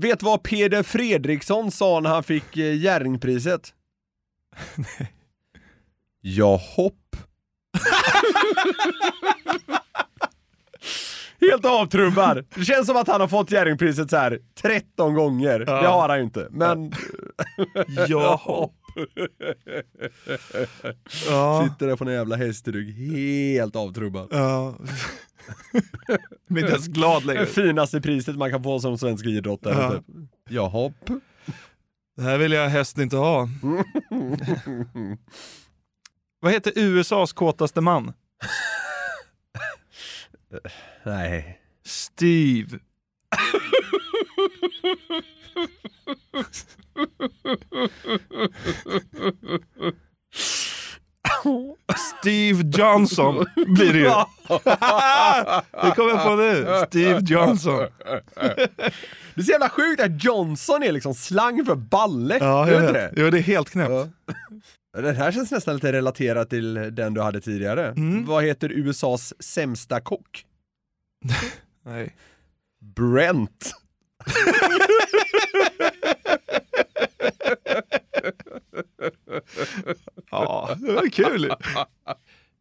Vet vad Peder Fredriksson sa när han fick eh, Jerringpriset? Ja, hopp. Helt avtrubbad. Det känns som att han har fått Jerringpriset så här 13 gånger. Ja. Det har han ju inte, men Ja. Ja. sitter där på en jävla hästrygg helt avtrubbad. ja. Men inte ens glad Det längre. finaste priset man kan få som svensk idrottare. Ja. Typ. Ja, hopp. Det här vill jag helst inte ha. Vad heter USAs kåtaste man? Nej. Steve. Steve Johnson blir det ju. det kommer jag på nu. Steve Johnson. Det är så jävla sjukt att Johnson är liksom slang för balle. Ja, jag vet. det? Jo, det är helt knäppt. Ja. Den här känns nästan lite relaterad till den du hade tidigare. Mm. Vad heter USAs sämsta kock? Nej. Brent. Ja, det var kul.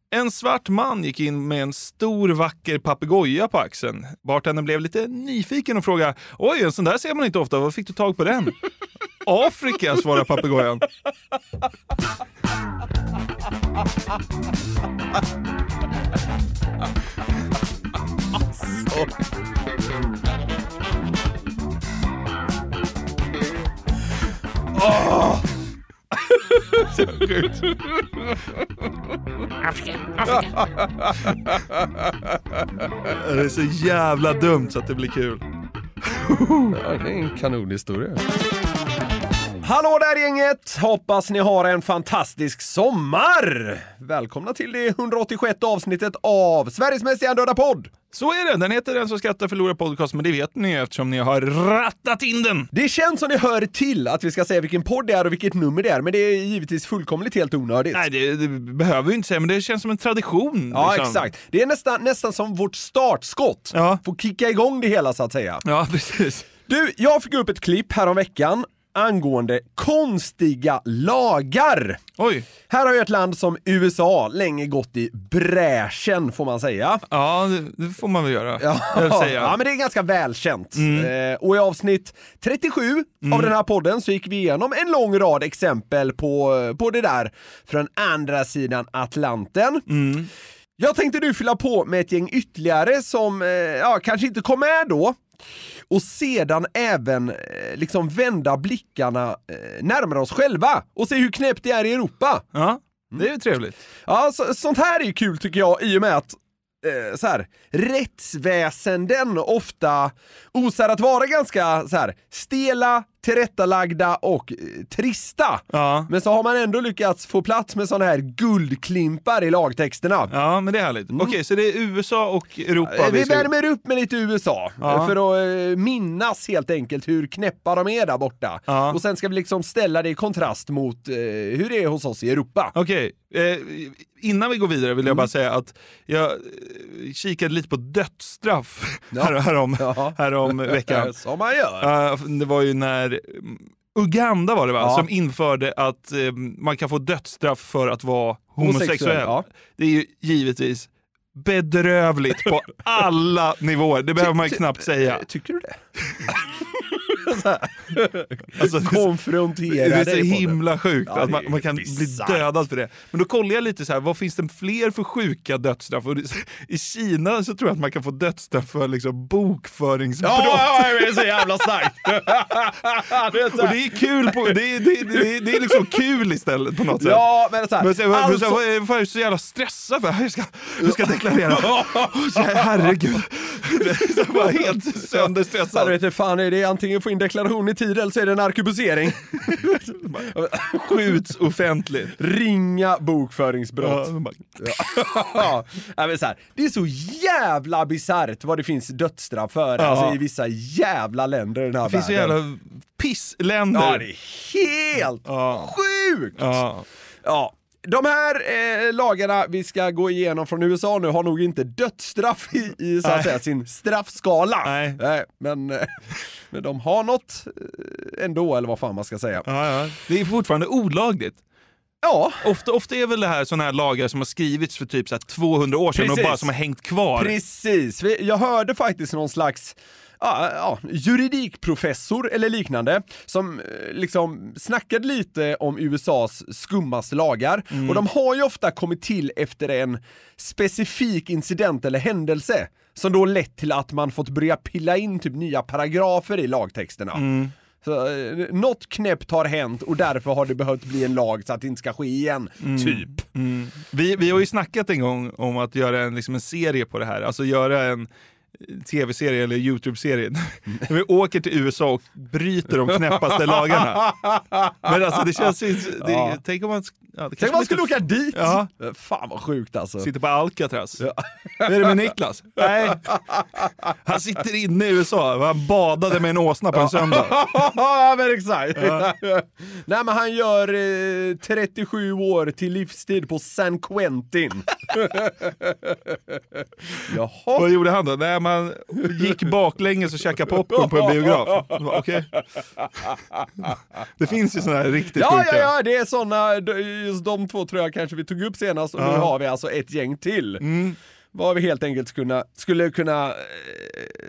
En svart man gick in med en stor vacker papegoja på axeln. Bartendern blev lite nyfiken och frågade Oj, en sån där ser man inte ofta. Var fick du tag på den? Afrika, svarar papegojan. Alltså. Det är så jävla dumt så att det blir kul. Ja, det är en kanonhistoria. Hallå där gänget! Hoppas ni har en fantastisk sommar! Välkomna till det 186 avsnittet av Sveriges mest hjärndöda podd! Så är det. Den heter Den som skrattar förlorar podcast, men det vet ni eftersom ni har rattat in den. Det känns som det hör till att vi ska säga vilken podd det är och vilket nummer det är, men det är givetvis fullkomligt helt onödigt. Nej, det, det behöver vi inte säga, men det känns som en tradition. Ja, liksom. exakt. Det är nästan, nästan som vårt startskott. Ja. Får kicka igång det hela så att säga. Ja, precis. Du, jag fick upp ett klipp här om veckan angående konstiga lagar. Oj. Här har ju ett land som USA länge gått i bräschen får man säga. Ja, det, får man väl göra. Ja, ja men det är ganska välkänt. Eh, och i avsnitt 37 av den här podden så gick vi igenom en lång rad exempel på, på det där från andra sidan Atlanten. Jag tänkte nu fylla på med ett gäng ytterligare som eh, ja, kanske inte kom med då. Och sedan även eh, liksom vända blickarna eh, närmare oss själva och se hur knäppt det är i Europa. Ja, det är ju trevligt. Ja, så, sånt här är ju kul tycker jag i och med att eh, så här, rättsväsenden ofta osar att vara ganska så här, stela, tillrättalagda och eh, trista. Ja. Men så har man ändå lyckats få plats med såna här guldklimpar i lagtexterna. Ja, men det är härligt. Okej, så det är USA och Europa Eh, Vi ska- värmer upp med lite USA Ja. eh, för att minnas helt enkelt hur knäppa de är där borta. Ja. Och sen ska vi liksom ställa det i kontrast mot hur det är hos oss i Europa. Okej, eh, innan vi går vidare vill jag Mm. bara säga att jag eh, kikade lite på dödsstraff Ja. här, härom, Ja. härom veckan. Som man gör. Det var ju när mm, Uganda var det va, Ja. som införde att eh, man kan få dödsstraff för att vara homosexuell. Homosexuell, ja. Det är ju givetvis bedrövligt på alla nivåer, det behöver man ju knappt säga. Tycker du det? Alltså, det, Konfronterade det är så himla sjukt Ja, att det man, man kan bisarrt. bli dödad för det. Men då kollar jag lite så här, vad finns det fler för sjuka dödsstraff? Och det, I Kina så tror jag att man kan få dödsstraff för liksom bokföringsbrott. Ja, ja, det är så jävla starkt! Så Och här. det är kul, på, det, är, det, det, det är liksom kul istället på något sätt. Ja, men så här, Men men alltså- sen, vad är- vad är jag så jävla stressad för? Jag ska, jag ska deklarera. Så här, herregud. Så jag var helt Ja, du sönderstressad. vet, fan är det antingen få in deklaration i tid eller så är det en arkebusering. Skjuts offentligt. Ringa bokföringsbrott. Ja, ja, så här, det är så jävla bisarrt vad det finns dödsstraff för Ja. alltså, i vissa jävla länder i den här Det finns så jävla pissländer. Ja, det är helt sjukt! Ja. De här eh, lagarna vi ska gå igenom från USA nu har nog inte dödsstraff i, i så att Nej. säga, sin straffskala. Nej. men, eh, men de har något eh, ändå, eller vad fan man ska säga. Ja, ja. Det är fortfarande olagligt. Ja, Ofta, ofta är väl det här sådana här lagar som har skrivits för typ så här 200 år sedan Precis. och bara som har hängt kvar. precis. Jag hörde faktiskt någon slags ja, ja, juridikprofessor eller liknande som eh, liksom snackade lite om USAs skummaste lagar. Och de har ju ofta kommit till efter en specifik incident eller händelse som då lett till att man fått börja pilla in typ nya paragrafer i lagtexterna. Så, eh, något knäppt har hänt och därför har det behövt bli en lag så att det inte ska ske igen, typ. Mm. Vi, vi har ju snackat en gång om att göra en, liksom en serie på det här, alltså göra en tv-serie eller YouTube-serie. Där vi åker till USA och bryter de knäppaste lagarna. Men alltså det känns ju... Det, Ja. Tänk om man... Ja, det Tänk om man skulle åka dit! Ja. Fan vad sjukt alltså. Sitter på Alcatraz. Vad är det med Niklas? Nej, han sitter inne i USA. Han badade med en åsna på en söndag. ja men exakt! Nej men han gör eh, 37 år till livstid på San Quentin. Jaha. Vad gjorde han då? Nej, man gick baklänges och käkade popcorn på en biograf. Okej. Det finns ju sådana här riktigt Ja, sjuka. ja, ja, det är såna, just de två tror jag kanske vi tog upp senast och nu Ja. har vi alltså ett gäng till. Mm. Vad vi helt enkelt kunna, skulle kunna eh,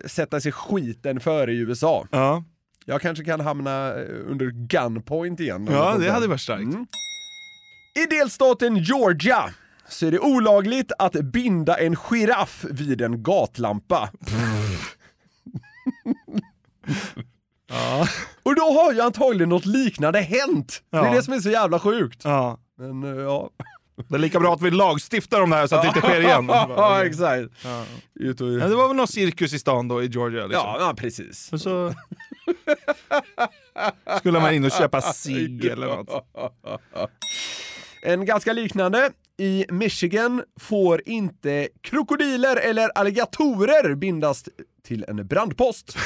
sätta sig skiten före i USA. Ja. Jag kanske kan hamna eh, under gunpoint igen. ja, det där. hade varit starkt. Mm. I delstaten Georgia så är det olagligt att binda en giraff vid en gatlampa. Ja. Och då har ju antagligen något liknande hänt. Det är Ja. det som är så jävla sjukt. Ja. Men eh, ja, Det är lika bra att vi lagstiftar om det här så att det inte sker igen. ja exakt. Ja. Ja, det var väl någon cirkus i stan då i Georgia? Liksom. Ja, ja, precis. Och så skulle man in och köpa cigg eller något. En ganska liknande. I Michigan får inte krokodiler eller alligatorer bindas till en brandpost.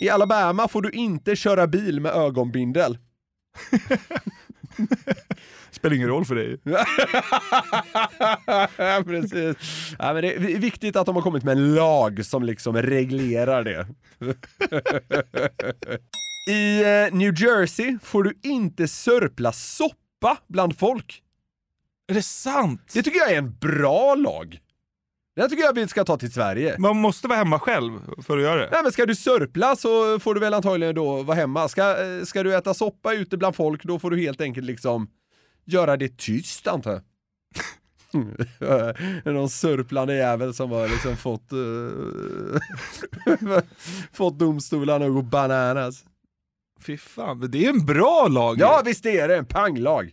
I Alabama får du inte köra bil med ögonbindel. Spelar ingen roll för dig. Precis. Ja, men det är viktigt att de har kommit med en lag som liksom reglerar det. I eh, New Jersey får du inte sörpla soppa bland folk. Är det sant? Det tycker jag är en bra lag. Den tycker jag vi ska ta till Sverige. Man måste vara hemma själv för att göra det. Nej men ska du sörpla så får du väl antagligen då vara hemma. Ska, eh, ska du äta soppa ute bland folk då får du helt enkelt liksom göra det tyst antar jag. Någon sörplande jävel som har liksom fått, uh, fått domstolarna att gå bananas. Fy fan, men det är en bra lag. Ja visst är det en panglag.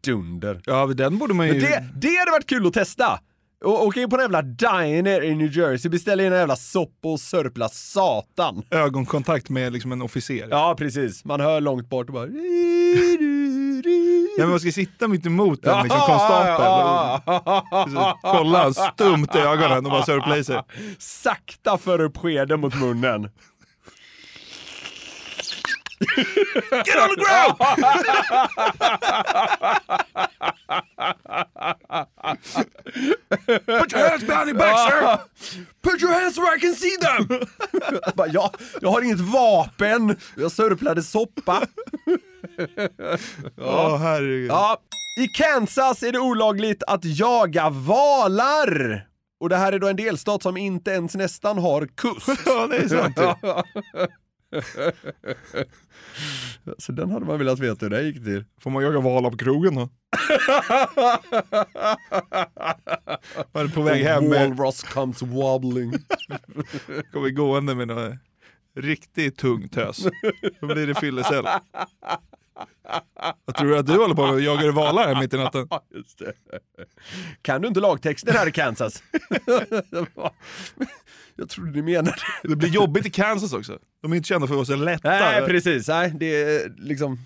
Dunder. ja men den borde man ju... Men det, det hade varit kul att testa! Och åka in på en jävla diner i New Jersey, beställa in en jävla soppa och sörpla satan. Ögonkontakt med liksom en officer. Ja precis, man hör långt bort och bara... Ja, men man ska sitta mitt emot en liksom, konstapel. och så Kolla stumt i ögonen och bara sörpla i sig. Sakta för upp skeden mot munnen. Get on the ground! Put your hands behind your back sir! Put your hands where I can see them! bara, ja, jag har inget vapen, jag sörplade soppa. Åh herregud. Ja, I Kansas är det olagligt att jaga valar. Och det här är då en delstat som inte ens nästan har kust. Ja, det är sant. Så den hade man velat veta hur det gick till. Får man jaga valar på krogen då? Var det på väg hem med, Walrus comes wobbling. kommer gående med något riktigt tung tös. Då blir det fyllecell. Jag tror du att du håller på och jagar valar här mitt i natten? Kan du inte lagtexten här i Kansas? Jag trodde ni menade Det blir jobbigt i Kansas också. De är inte kända för att vara så lätta. Nej, precis. Nej, det är liksom...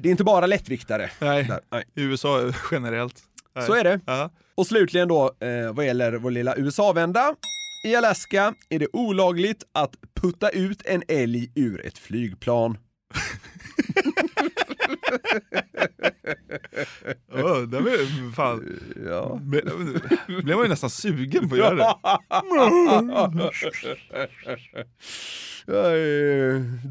Det är inte bara lättviktare. Nej, nej. i USA generellt. Nej. Så är det. Ja. Och slutligen då, eh, vad gäller vår lilla USA-vända. I Alaska är det olagligt att putta ut en älg ur ett flygplan. Oh, det var, fan. Ja. Blev man ju nästan sugen på att göra det. Jag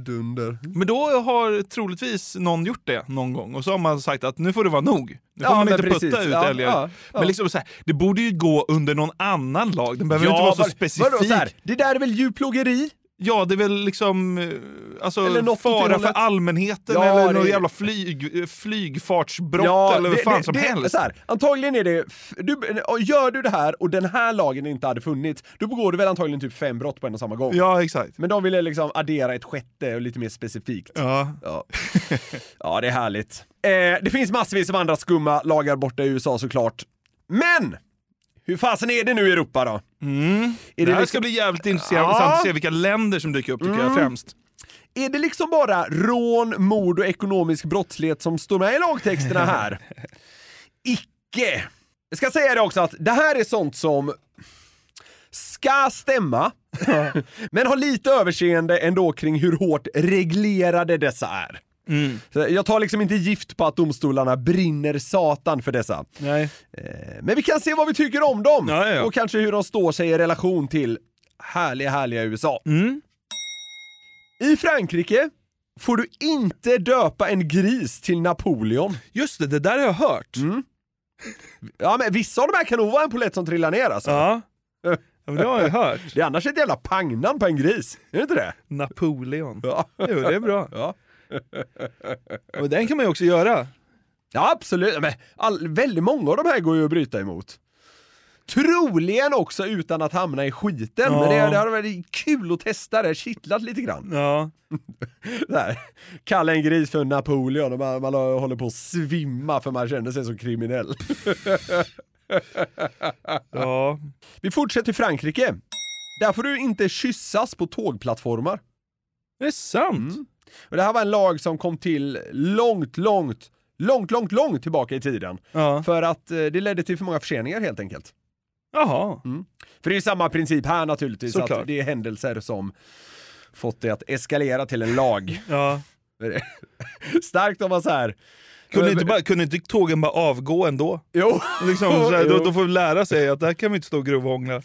dunder. Men då har troligtvis någon gjort det någon gång och så har man sagt att nu får det vara nog. Nu får Ja, man inte precis. putta ut Ja, älgar. ja, ja. Men liksom så här, det borde ju gå under någon annan lag. Den behöver inte vara så vad- specifik. vadå, så här, det där är väl djurplågeri? Ja, det är väl liksom eh, alltså, fara för allmänheten Ja, eller något jävla flyg, eh, flygfartsbrott eller vad fan det, som det, helst. Här, antagligen är det, du, och gör du det här och den här lagen inte hade funnits, då begår du väl antagligen typ fem brott på en och samma gång. Ja, exakt. Men de ville liksom addera ett sjätte och lite mer specifikt. Ja. Ja, ja det är härligt. Eh, det finns massvis av andra skumma lagar borta i USA såklart. Men! Hur fasen är det nu i Europa då? Är Det det, här liksom, ska bli jävligt intressant Ja. Mm. att se vilka länder som dyker upp tycker jag främst. är det liksom bara rån, mord och ekonomisk brottslighet som står med i lagtexterna här? Icke! Jag ska säga det också att det här är sånt som ska stämma, men har lite överseende ändå kring hur hårt reglerade dessa är. Så Jag tar liksom inte gift på att domstolarna brinner satan för dessa. Nej. Eh, Men vi kan se vad vi tycker om dem Ja, ja, ja. och kanske hur de står sig i relation till härliga, härliga USA. Mm. I Frankrike får du inte döpa en gris till Napoleon. Just det, det där har jag hört. Mm. Ja, men vissa av de här kan nog vara en polett som trillar ner alltså. Ja. ja det har jag hört. Det är annars ett jävla pangnamn på en gris, är det inte det? Napoleon. Ja, Jo, det är bra. ja. Och den kan man ju också göra. ja absolut. Men all, väldigt många av de här går ju att bryta emot. Troligen också utan att hamna i skiten, men det, Ja. det hade varit kul att testa det, kittlat lite grann. Ja. Här, kalla en gris för Napoleon och man, man håller på att svimma för man känner sig så kriminell. ja. Vi fortsätter till Frankrike. Där får du inte kyssas på tågplattformar. Det är sant. Och det här var en lag som kom till långt, långt, långt, långt, långt tillbaka i tiden. Ja. För att eh, det ledde till för många förseningar helt enkelt. Jaha. För det är ju samma princip här naturligtvis, Såklart. att det är händelser som fått det att eskalera till en lag. Ja. Starkt om man så här. Kunde inte, bara, kunde inte tågen bara avgå ändå? Jo! Liksom, så här, då, Jo. då får vi lära sig att där kan vi inte stå och grovhångla.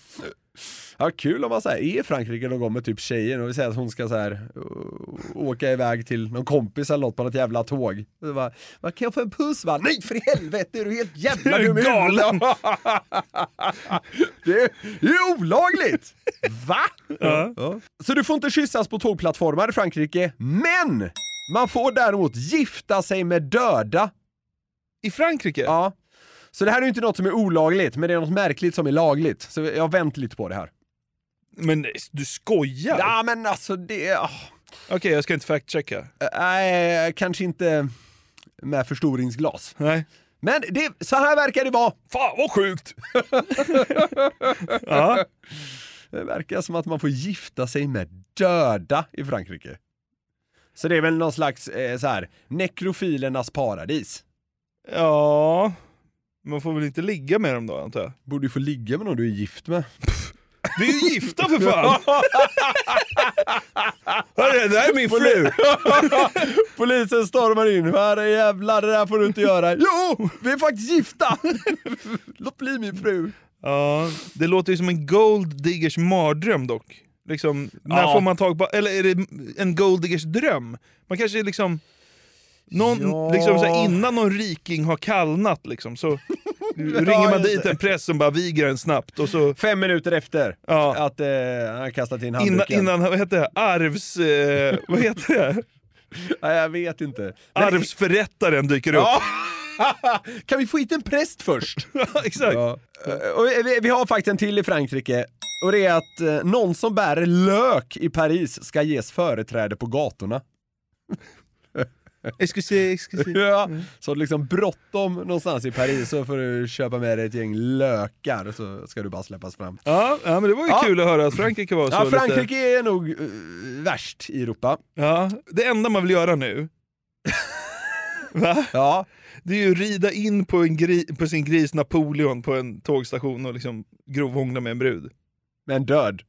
Ja, kul om man så här, är i Frankrike någon gång med typ tjejen och vi säger att hon ska så här, å- åka iväg till någon kompis eller något på något jävla tåg. Så bara, vad kan jag få en puss va? Nej för helvete, är du helt jävla dum i huvudet? galen? det, är, det är olagligt! Va? Ja. Ja. Så du får inte kyssas på tågplattformar i Frankrike, men man får däremot gifta sig med döda. I Frankrike? Ja. Så det här är ju inte något som är olagligt, men det är något märkligt som är lagligt. Så jag har vänt lite på det här. Men du skojar? Ja men alltså det... ah. Okej, jag ska inte fact-checka. Nej, kanske inte med förstoringsglas. Nej. Men det, så här verkar det vara. Fan vad sjukt! Ja. Det verkar som att man får gifta sig med döda i Frankrike. Så det är väl någon slags eh, så här, nekrofilernas paradis. ja. Man får väl inte ligga med dem då antar jag? Borde ju få ligga med någon du är gift med. Vi är ju gifta för fan! Hörru, det där är min fru! Polisen stormar in. Här jävlar, det där får du inte göra. Jo, vi är faktiskt gifta! Låt bli min fru. Ja, det låter ju som en gold diggers mardröm dock. Liksom, när Ja. får man tag på, eller är det en gold diggers dröm? Man kanske liksom, någon, Ja. liksom så här, innan någon riking har kallnat liksom, så ringer man dit en präst som bara viger en snabbt och så Fem minuter efter Ja. att eh, han har kastat in innan, handduken. innan vad heter det, arvs... Eh, vad heter det? Nej, jag vet inte. Arvsförrättaren dyker upp. Ja. kan vi få hit en präst först? exakt. Ja. Eh, Och vi, vi har faktiskt en till i Frankrike. Och det är att eh, någon som bär lök i Paris ska ges företräde på gatorna. Excusez, excusez. Ja. Så liksom bråttom någonstans i Paris så får du köpa med dig ett gäng lökar så ska du bara släppas fram. Ja, ja, men det var ju Ja. kul att höra att Frankrike var så Ja, Frankrike lite... är nog eh, värst i Europa. Ja, det enda man vill göra nu, va? Ja, det är ju att rida in på, en gri, på sin gris Napoleon på en tågstation och liksom grovhångla med en brud. men död.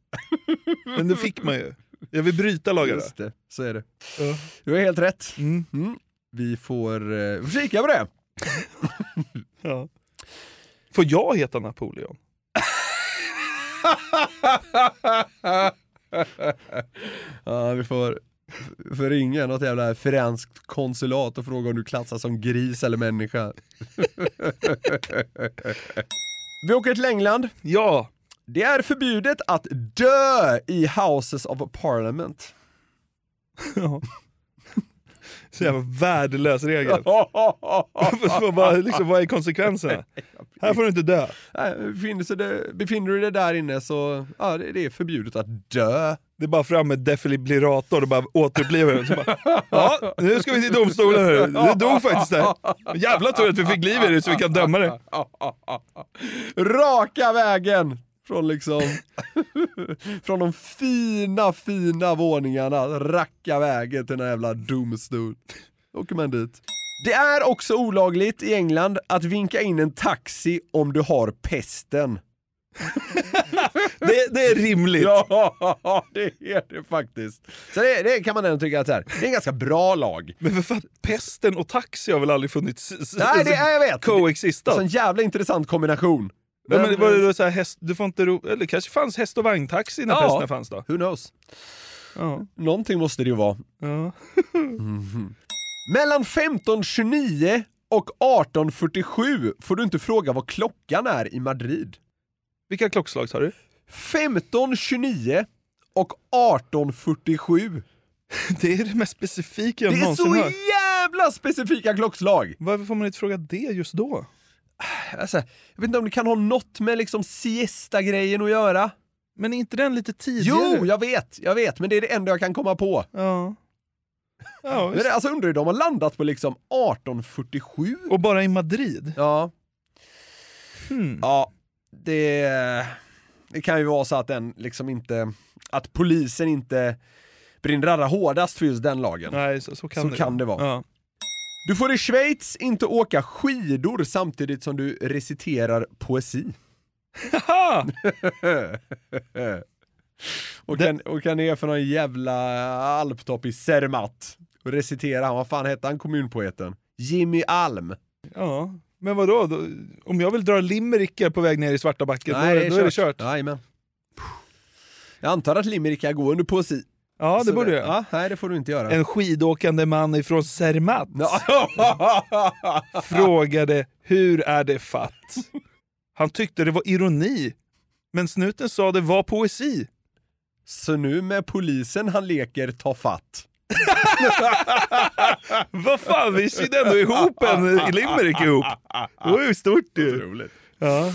Men det fick man ju. Jag vill bryta lagarna. Just det, så är det. Ja. Du har helt rätt. Mm. Mm. Vi får, eh, får kika på det. Ja. Får jag heta Napoleon? Ja, vi får, får ringa något jävla franskt konsulat och fråga om du klassas som gris eller människa. vi åker till England. Ja! Det är förbjudet att dö i Houses of Parliament. ja. Så jävla värdelös regel. vad, vad, liksom, vad är konsekvenserna? Här får du inte dö. Befinner, sig det, befinner du dig där inne så ja, det, är förbjudet att dö. Det är bara fram med defibrillator och bara återuppliva den. Så bara, Ja, nu ska vi till domstolen. här. Du dog faktiskt där. Jävla tur att vi fick liv i det så vi kan döma det. Raka vägen från liksom från de fina, fina våningarna, racka vägen till den här jävla domstol. Åker man dit. Det är också olagligt i England att vinka in en taxi om du har pesten. Det, det är rimligt. Ja, det är det faktiskt. Så det, det kan man ändå tycka att det, här, det är en ganska bra lag. Men för fan, pesten och taxi har väl aldrig funnits Nej, det är jag vet. coexistat? Så en jävla intressant kombination. Ja, men var det då så här häst, du får inte ro, eller kanske fanns häst och vagntaxi när Ja. fanns då? Who knows? Ja. Någonting måste det ju vara. ja. Mellan 1529 och 1847 får du inte fråga vad klockan är i Madrid. Vilka klockslag sa du? 1529 och 1847. Det är det mest specifika jag Det är någonsin så hört. jävla specifika klockslag! Varför får man inte fråga det just då? Alltså, jag vet inte om det kan ha något med liksom siesta-grejen att göra. Men är inte den lite tidigare? Jo, jag vet, jag vet, men det är det enda jag kan komma på. Ja. ja Men visst. det, alltså undrar hur de har landat på liksom 1847? Och bara i Madrid? Ja, Hmm. ja, det, det kan ju vara så att den liksom inte, att polisen inte brinner allra hårdast för just den lagen. Nej, så, så kan Så det kan det vara. Ja. Du får i Schweiz inte åka skidor samtidigt som du reciterar poesi. Och, Det- kan, och kan ner för någon jävla alptopp i Zermatt och recitera han, vad fan hette han kommunpoeten? Jimmy Alm. ja. Men vadå? Då, om jag vill dra limerickar på väg ner i svarta backen, då, är, då är det kört? Jajamän. Jag antar att limerickar går under poesi. Ja, det borde jag. Ja, nej, det får du inte göra. En skidåkande man ifrån Zermatt frågade hur är det fatt? Han tyckte det var ironi, men snuten sa det var poesi. Så nu med polisen han leker ta fatt. Vad fan, vi sydde ändå ihop en limerick ihop. Det var ju stort ju. Ja.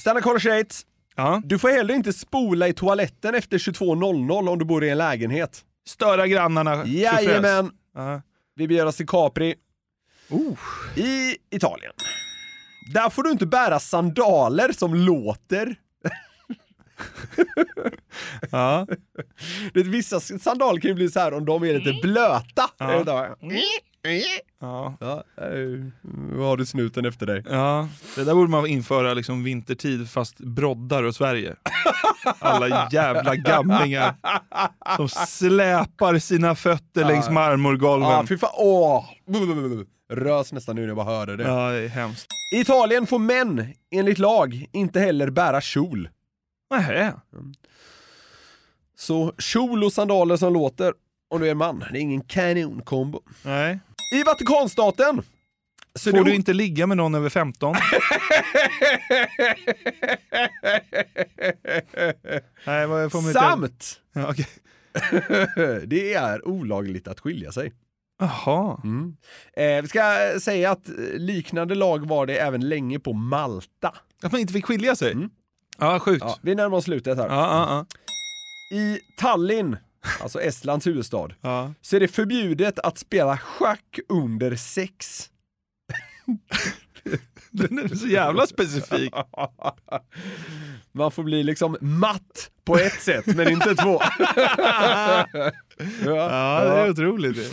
Stanna kvar Schweiz. Ja. Du får heller inte spola i toaletten efter 22.00 om du bor i en lägenhet. Störa grannarna. Jajamän! Ja. Vi beger oss till Capri. Oh. I Italien. Där får du inte bära sandaler som låter. Ja. Du vet, vissa sandaler kan ju bli så här om de är lite blöta. Ja. Ja. Ja, vad har du snuten efter dig? ja, det där borde man införa liksom vintertid fast broddar och Sverige. Alla jävla gamlingar som släpar sina fötter längs marmorgolven. Ja, fy fan. Åh! Rös nästan nu när jag bara hörde det. Ja, det är hemskt. I Italien får män, enligt lag, inte heller bära kjol. Nähä. Så kjol och sandaler som låter, om du är en man, det är ingen kanonkombo. Nej. I Vatikanstaten så Får du inte ligga med någon över 15? Nej, vad får inte... Samt! Ja, okej. det är olagligt att skilja sig. Jaha. Mm. Eh, vi ska säga att eh, liknande lag var det även länge på Malta. Att man inte fick skilja sig? Mm. Ja, sjukt. Ja. vi närmar oss slutet här. Ja, ja, I Tallinn, alltså Estlands huvudstad, ja. så är det förbjudet att spela schack under sex. Den är så jävla specifik. Man får bli liksom matt på ett sätt, men inte två. Ja, det är otroligt.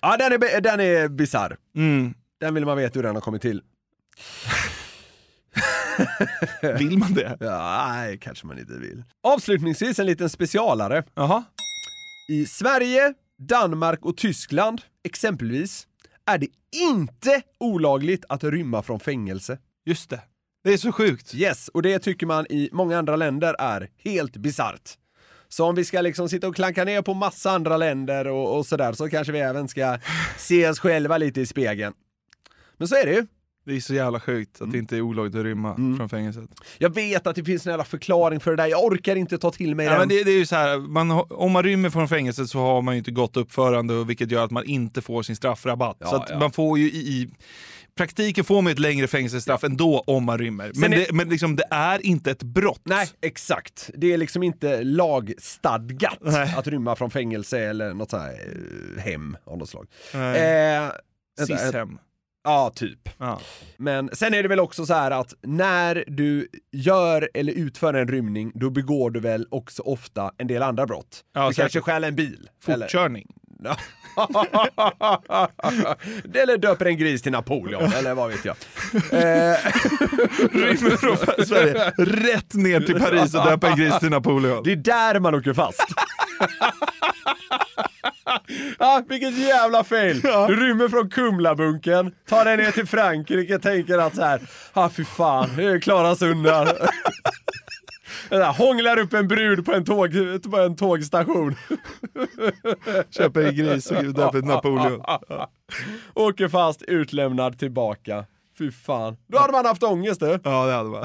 Ja, den är, den är bisarr. Mm. Den vill man veta hur den har kommit till. Vill man det? Ja, nej, kanske man inte vill. Avslutningsvis en liten specialare. Jaha. I Sverige, Danmark och Tyskland, exempelvis, är det inte olagligt att rymma från fängelse. Just det. Det är så sjukt. Yes, och det tycker man i många andra länder är helt bisarrt. Så om vi ska liksom sitta och klanka ner på massa andra länder och, och sådär så kanske vi även ska se oss själva lite i spegeln. Men så är det ju. Det är så jävla sjukt att det inte är olagligt att rymma från fängelset. Jag vet att det finns en jävla förklaring för det där, jag orkar inte ta till mig Ja, den. men det, det är ju så här, man, om man rymmer från fängelset så har man ju inte gott uppförande vilket gör att man inte får sin straffrabatt. Ja, så att ja. man får ju i, i praktiken får man ett längre fängelsestraff ändå om man rymmer. Men, är- det, men liksom, det är inte ett brott. Nej, exakt. Det är liksom inte lagstadgat Nej. att rymma från fängelse eller något sånt här eh, hem av något slag. Eh, Sis-hem. Ja, typ. Ja. Men sen är det väl också så här att när du gör eller utför en rymning, då begår du väl också ofta en del andra brott. Ja, du kanske stjäl en bil. eller- Fortkörning. eller döper en gris till Napoleon, eller vad vet jag. Eh, Rymmer från Sverige rätt ner till Paris och döper en gris till Napoleon. det är där man åker fast. ah, vilket jävla fail! Du rymmer från Kumlabunkern, tar dig ner till Frankrike, tänker att så här, ah fy fan, det klaras undan. Det där, Hånglar upp en brud på en, tåg, på en tågstation. Köper en gris och döper Napoleon. Åker fast, utlämnad, tillbaka. Fy fan. Då hade man haft ångest du. Ja, det hade man.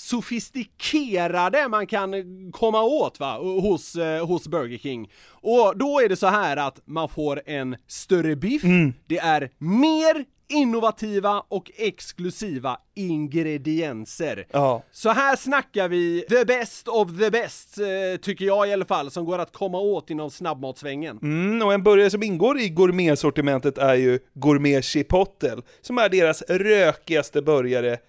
sofistikerade man kan komma åt va, hos, eh, hos Burger King. Och då är det så här att man får en större biff, det är mer innovativa och exklusiva ingredienser. Ja. Så här snackar vi the best of the best, eh, tycker jag i alla fall, som går att komma åt inom snabbmatsvängen. Mm, och en burgare som ingår i gourmetsortimentet är ju Gourmet Chipotle, som är deras rökigaste burgare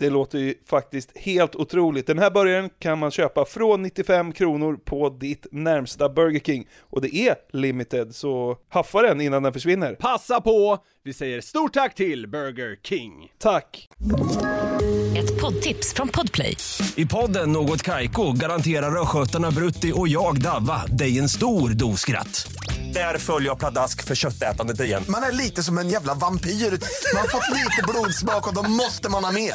Det låter ju faktiskt helt otroligt. Den här burgaren kan man köpa från 95 kronor på ditt närmsta Burger King. Och det är limited, så haffa den innan den försvinner. Passa på! Vi säger stort tack till Burger King. Tack! Ett poddtips från Podplay. I podden Något Kaiko garanterar östgötarna Brutti och jag, Davva, dig en stor dos skratt. Där följer jag pladask för köttätandet igen. Man är lite som en jävla vampyr. Man har fått lite blodsmak och då måste man ha mer.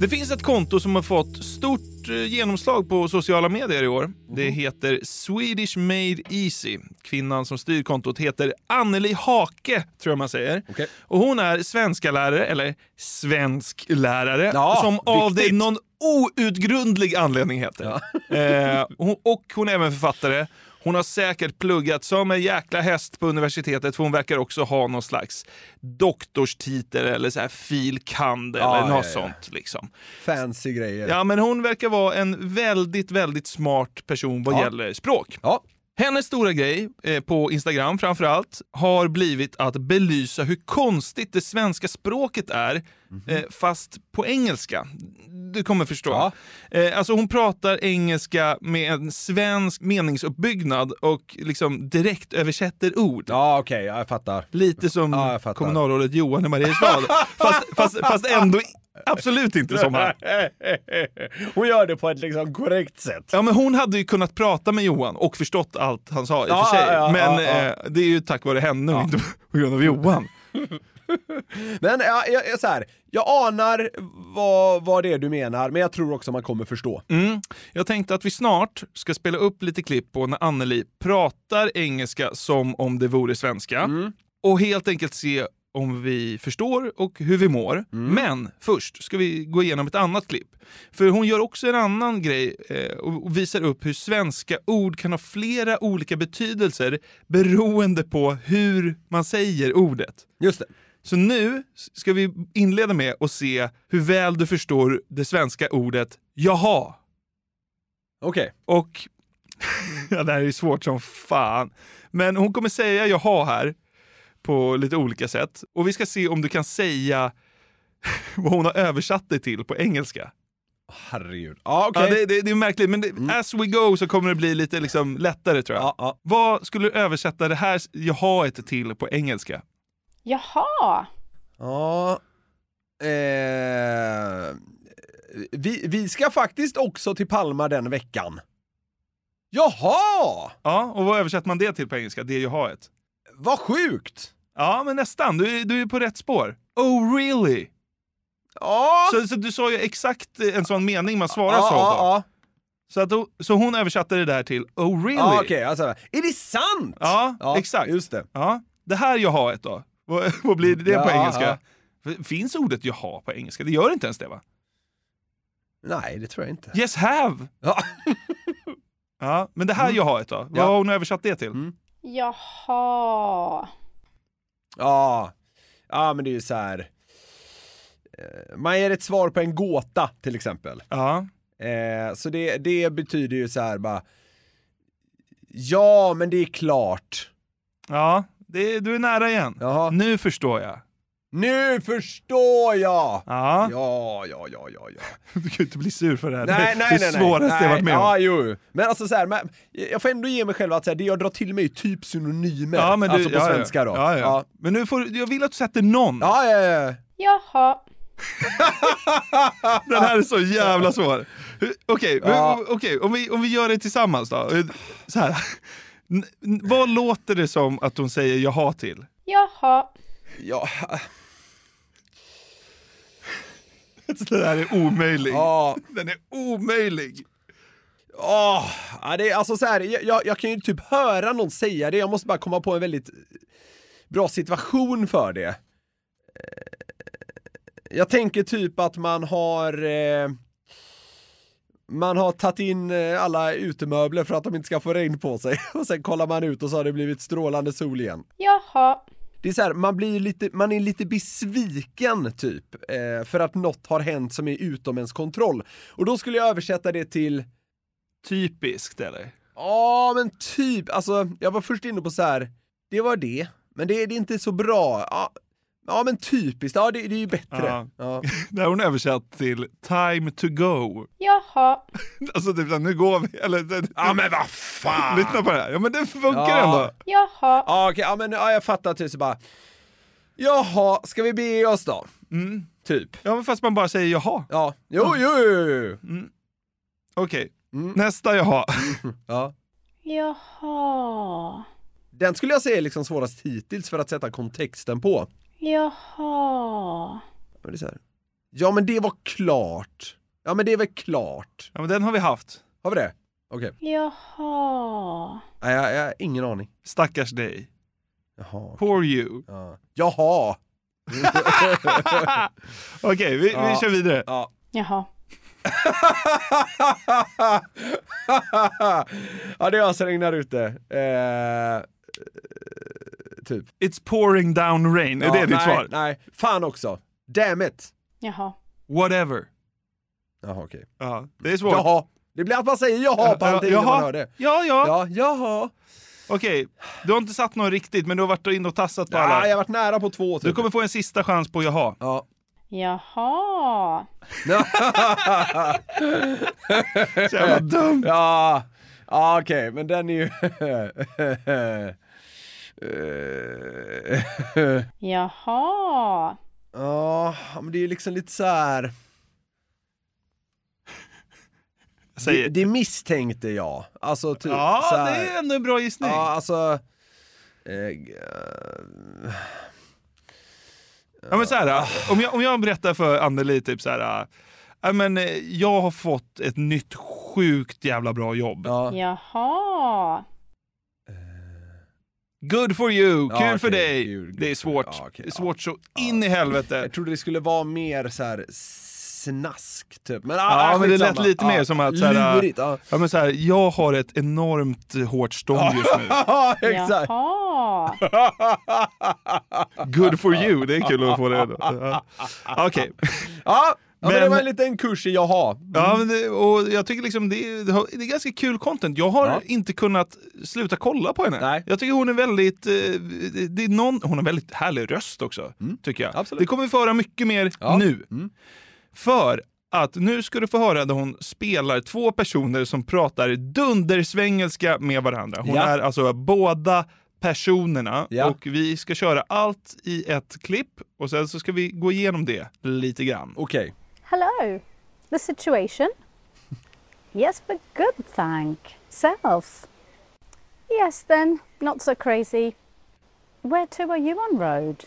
Det finns ett konto som har fått stort eh, genomslag på sociala medier i år. Det heter Swedish Made Easy. Kvinnan som styr kontot heter Anneli Hake, tror jag man säger. Okej. Och hon är svenska lärare eller svensk lärare Ja, som av viktigt. någon outgrundlig anledning heter. Eh, hon, och hon är även författare. Hon har säkert pluggat som en jäkla häst på universitetet för hon verkar också ha någon slags doktorstitel eller så här fil. kand. eller något ja, ja. sånt. Liksom. Fancy grejer. Ja, men hon verkar vara en väldigt, väldigt smart person vad Ja. gäller språk. Ja. Hennes stora grej, eh, på Instagram framför allt, har blivit att belysa hur konstigt det svenska språket är, eh, fast på engelska. Du kommer förstå. Ja. Eh, alltså hon pratar engelska med en svensk meningsuppbyggnad och liksom direkt översätter ord. Ja, okej, ja, jag fattar. Lite som Ja, fattar. kommunalrådet Johan i Mariestad. fast, fast, fast ändå absolut inte som han. Hon gör det på ett liksom korrekt sätt. Ja, men hon hade ju kunnat prata med Johan och förstått allt han sa i och Ja, för sig. ja, ja, men ja, ja. Eh, det är ju tack vare henne och inte på grund av Johan. Men jag, jag, så här, jag anar vad, vad det är du menar, men jag tror också man kommer förstå. Mm. Jag tänkte att vi snart ska spela upp lite klipp på när Anneli pratar engelska som om det vore svenska. Och helt enkelt se om vi förstår och hur vi mår. Men först ska vi gå igenom ett annat klipp. För hon gör också en annan grej eh, och visar upp hur svenska ord kan ha flera olika betydelser beroende på hur man säger ordet. Just det. Så nu ska vi inleda med att se hur väl du förstår det svenska ordet jaha. Okej. Och ja, det här är svårt som fan. Men hon kommer säga jaha här på lite olika sätt. Och vi ska se om du kan säga vad hon har översatt det till på engelska. Herregud. Ja, okej. Ja, det, det, det är märkligt, men det, as we go så kommer det bli lite liksom lättare tror jag. Ja, ja. Vad skulle du översätta det här jahaet till på engelska? Jaha. Ja. Eh, vi, vi ska faktiskt också till Palma den veckan. Jaha! Ja, och vad översätter man det till på engelska? Det jahaet? Vad sjukt! Ja, men nästan. Du, är- du är på rätt spår. Oh really? Ja! Så, så du sa ju exakt en sån mening man svarar ja, så på. ja, Så, att, så hon översatte det där till oh really? ja. Okej, alltså, är det sant? Ja, exakt. Just det. Ja, det här jahaet då? Vad, vad blir det på Ja, engelska? ja. Finns ordet jaha på engelska? Det gör inte ens det va? Nej, det tror jag inte. Yes have! Ja. Ja, men det här jahaet då? Vad Mm. Ja. har hon översatt det till? Mm. Jaha. Ja, ja men det är ju så här. eh, Man ger ett svar på en gåta till exempel. Ja. Eh, så det, det betyder ju så här bara. Ja, men det är klart. Ja, det, du är nära igen. Jaha. Nu förstår jag. Nu förstår jag! Ja. Ja, ja, ja, ja, ja. Du kan ju inte bli sur för det här. Nej, det nej, det nej. nej. svåraste jag nej. varit med om. Ja, jo. Men alltså så här, men jag får ändå ge mig själv att så här, det jag drar till mig är typ synonymer. Ja, men du, alltså på ja, ja. svenska då. Ja, ja. Ja, Men nu får, du- jag vill att du sätter någon. ja, ja. ja. Jaha. Den här är så jävla svår. Okej, men- Ja. okej, om, vi, om vi gör det tillsammans då. Så här. Vad låter det som att hon säger jaha till? Jaha. ja. Det där är omöjlig. ja. Den är omöjlig. Ja, det är alltså så här, jag- jag, jag kan ju typ höra någon säga det, jag måste bara komma på en väldigt bra situation för det. Eh, Jag tänker typ att man har eh, man har tagit in eh, alla utemöbler för att de inte ska få regn på sig och sen kollar man ut och så har det blivit strålande sol igen. Jaha. Det är så här, man blir lite, man är lite besviken typ eh, för att något har hänt som är utom ens kontroll. Och då skulle jag översätta det till Typiskt eller? Ja, men typ. Alltså, jag var först inne på så här. det var det, men det, det är inte så bra. Ja, ja men typiskt. Ja, det, det är ju bättre. Ja. Ja. Det har hon översatt till time to go. Jaha. Alltså typ nu går vi. Eller, ja, men vad fan! Lyssna på det här. Ja men det funkar Ja. ändå. Jaha. Ja, okej, ja, men ja, jag fattar typ så bara. Jaha, ska vi bege oss då? Mm. Typ. Ja men fast man bara säger jaha. Ja, jo, jo, jo, jo. Okej, Mm. nästa jaha. Ja. Jaha. Den skulle jag säga är liksom svårast hittills för att sätta kontexten på. Jaha. Men det är så här. Ja, men det var klart. Ja, men det är väl klart. Ja men den har vi haft. Har vi det? Okej. Jaha. Nej, jag, jag har ingen aning. Stackars dig. Jaha. Poor you. Ja. Jaha. Okej, vi, vi Ja. kör vidare. Ja. Jaha. ja, det ösregnar ute. Eh, typ. It's pouring down rain. Är Ja, det ditt svar? Nej, fan också. Damn it. Jaha. Whatever. Jaha, okej. Ja, det är svårt. Jaha. Det blir att man säger jaha på allting när man hör det. Ja, ja. Ja, jaha. Okej, du har inte satt någon riktigt, men du har varit inne och tassat på Ja, alla. jag har varit nära på två. Typ. Du kommer få en sista chans på jaha. Ja. Jaha. Så jävla dumt. Ja, ja okej, men den är ju... Eh, Jaha. Ja, men det är ju liksom lite så här. Det, det misstänkte jag. Alltså typ så ja, här. det är ändå en bra gissning. Ja, alltså... Eh, Ja, men så här, om, jag, om jag berättar för Anneli typ så här, ja, men, eh, jag har fått ett nytt sjukt jävla bra jobb. Ja. Jaha. Good for you, kul Ja, för dig. kul, det är svårt. ja, det är svårt ja. så in i helvete. Jag trodde det skulle vara mer så här snask typ. Men, Ja, ah, men det lät skitsamma. lite mer som att så här, Lurigt, ja. Ja, men så här, jag har ett enormt hårt stånd just nu. Ja, exakt. Jaha. Good for you, det är kul att få det. Ja. Okej. Ja, ja men, det Men- var en liten kurs i jaha. Ja, men det, och jag tycker liksom det är, det är ganska kul content. Jag har Ja. inte kunnat sluta kolla på henne. Nej. Jag tycker hon är väldigt, eh, det, är någon, hon har väldigt härlig röst också. Tycker jag. Mm. Absolut. Det kommer vi få höra mycket mer Ja. nu. Mm. För att nu ska du få höra där hon spelar två personer som pratar dundersvengelska med varandra. Hon Ja. är alltså båda personerna Ja. och vi ska köra allt i ett klipp och sen så ska vi gå igenom det lite grann. Okej. Hello. The situation? yes, but good, thank. Self? Yes, then, not so crazy. Where to are you on road?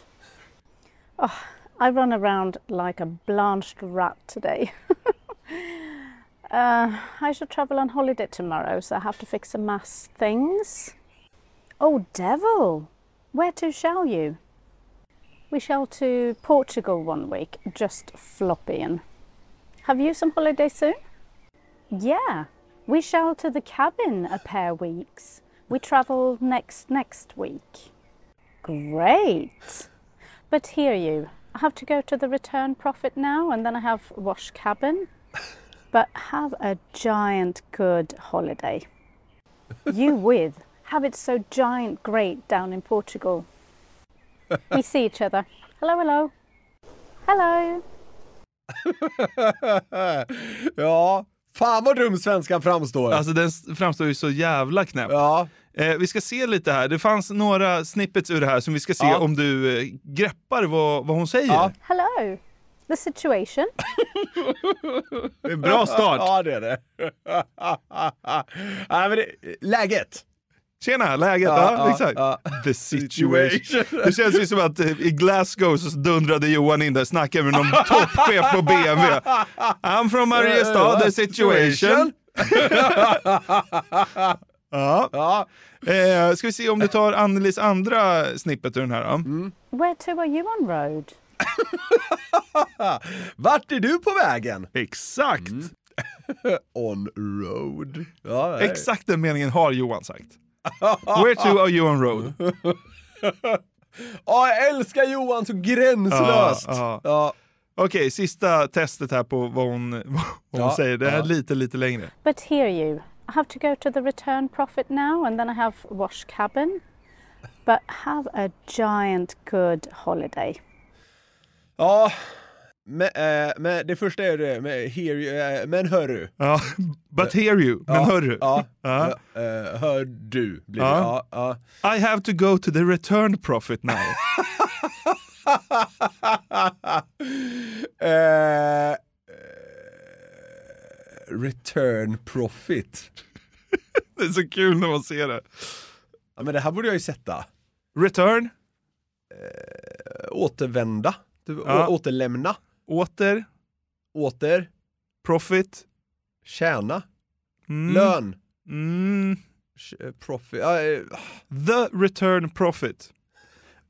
Oh, I run around like a blanched rat today. uh, I shall travel on holiday tomorrow, so I have to fix some mass things. Oh, devil! Where to shall you? We shall to Portugal one week, just flopping. Have you some holiday soon? Yeah, we shall to the cabin a pair weeks. We travel next next week. Great. But hear you, I have to go to the return profit now and then I have wash cabin. But have a giant good holiday. You with. Have it so giant great down in Portugal. We see each other. Hello, hello. Hello. ja, fan vad dum svenskan framstår. Alltså den framstår ju så jävla knäpp. ja. Eh, vi ska se lite här. Det fanns några snippets ur det här som vi ska se Ja. om du eh, greppar vad, vad hon säger. Ja. Hello. The situation? Det är en bra start. Ja, det är det. Nej, men det, läget. Tjena, läget? Ja, Ja, exakt. ja. The situation. Det känns ju som att eh, i Glasgow så dundrade Johan in där, snackade med någon toppchef på BMW. I'm from Mariestad, the situation. Ja. Ja. Eh, ska vi se om du tar Annelies andra snippet ur den här då? Mm. Where to are you on road? Vart är du på vägen? Exakt! Mm. On road. Ja. Exakt den meningen har Johan sagt. Where to are you on road? Ja, jag älskar Johan så gränslöst. Ja, ja. Okej, sista testet här på vad hon, vad hon Ja, säger. Det är ja. lite, lite längre. But hear you, I have to go to the return profit now and then I have wash cabin. But have a giant good holiday. Ja, men, eh, men det första är det, med hear you, eh, men hörru. Ja, but hear you. Men ja, hörru. Ja, Ja. eh, hör du. Blir Ja. det. Ja, ja. I have to go to the return profit now. Eh, return profit. det är så kul när man ser det. Ja, men det här borde jag ju sätta. Return, Eh, återvända. Du, Ja. å, återlämna. Åter, Åter. profit. Tjäna. Mm. Lön. Mm. Eh, Profit. Eh, The return profit.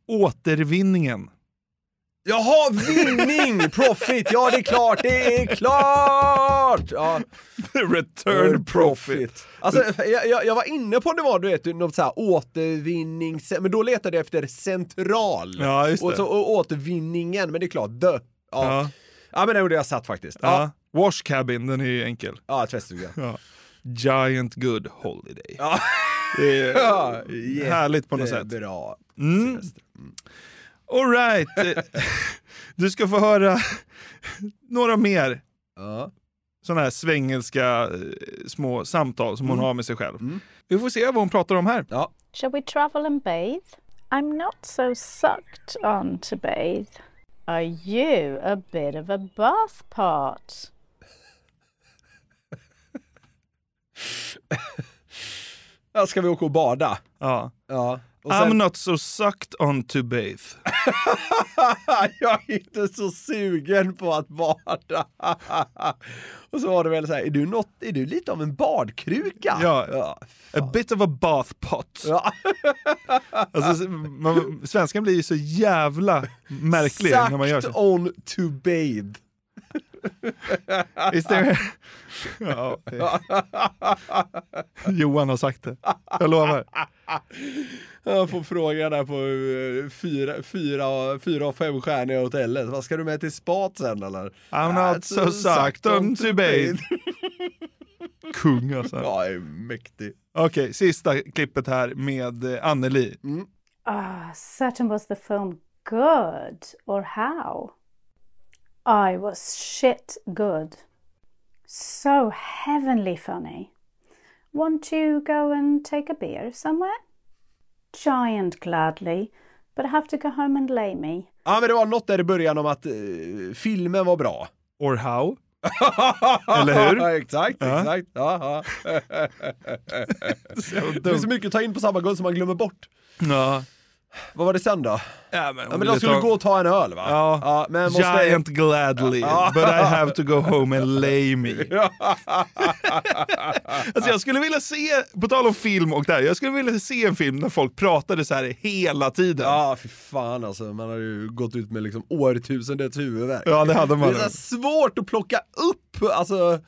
Återvinningen. Jaha, vinning! Profit! Ja, det är klart, det är klart! Ja. Return profit. Alltså, jag, jag, var inne på det var du vet, något så här återvinning, men då letade jag efter central. Ja, just Och, det. så, och återvinningen, men det är klart, the. Ja, ja. Men det gjorde jag satt faktiskt. Ja, Ja. Wash cabin, den är ju enkel. ja tvättstuga. Ja. Giant good holiday. Ja. Det är Ja, härligt på något sätt. Bra. Mm. All right. Du ska få höra några mer Ja. sådana här svengelska eh, små samtal som hon Mm. har med sig själv. Mm. Vi får se vad hon pratar om här. Ja. Shall we travel and bathe? I'm not so sucked on to bathe. Are you a bit of a bath part? ja. Ska vi åka och bada? Ja. Ja. Och I'm sen, not so sucked on to bathe. jag är inte så sugen på att bada. och så var det väl så här, är du, något, är du lite av en badkruka? Ja. ja. A bit of a bath pot. Ja. Alltså, man, svenskan blir ju så jävla märklig när man gör Sucked så. on to bathe. Is there... ja, det- Johan har sagt det. Jag lovar. Jag får fråga där på eh, fyra, fyra, fyra och fem stjärniga hotellet. Vad ska du med till spat sen eller? I'm not so sucked on to bathe. Kung alltså. Ja, är mäktig. Okej, sista klippet här med eh, Anneli. Ah, certain was the film good, or how? I was shit good. So heavenly funny. Want to go and take a beer somewhere? Giant gladly, but I have to go home and lay me. Ja, men det var något där i början om att eh, filmen var bra. Or how? Eller hur? Ja, exakt, Ja. exakt. Ja, ja. det är så mycket att ta in på samma gång som man glömmer bort. Ja. Vad var det sen då? Ja, men, Ja, men de skulle gå och ta en öl va? Ja, men måste... Giant gladly, Ja. but I have to go home and lay me. alltså jag skulle vilja se, på tal om film och där, jag skulle vilja se en film där folk pratade så här hela tiden. Ja, fy fan alltså. Man har ju gått ut med liksom årtusendets huvudvärk. Ja, det hade man. Det är så svårt att plocka upp, alltså.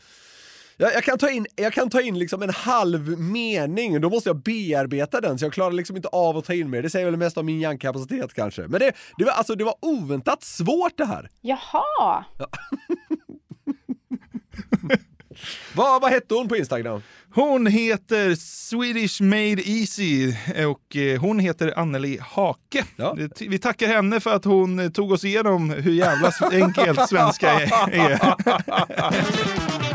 Jag, jag, kan ta in, jag kan ta in liksom en halv mening, då måste jag bearbeta den, så jag klarar liksom inte av att ta in mer. Det säger väl mest om min hjärnkapacitet kanske. Men det, det, var, alltså, det var oväntat svårt det här. Jaha! Vad, vad hette hon på Instagram? Hon heter Swedish Made Easy och eh, hon heter Anneli Hake. Ja. Vi tackar henne för att hon eh, tog oss igenom hur jävla enkelt svenska är.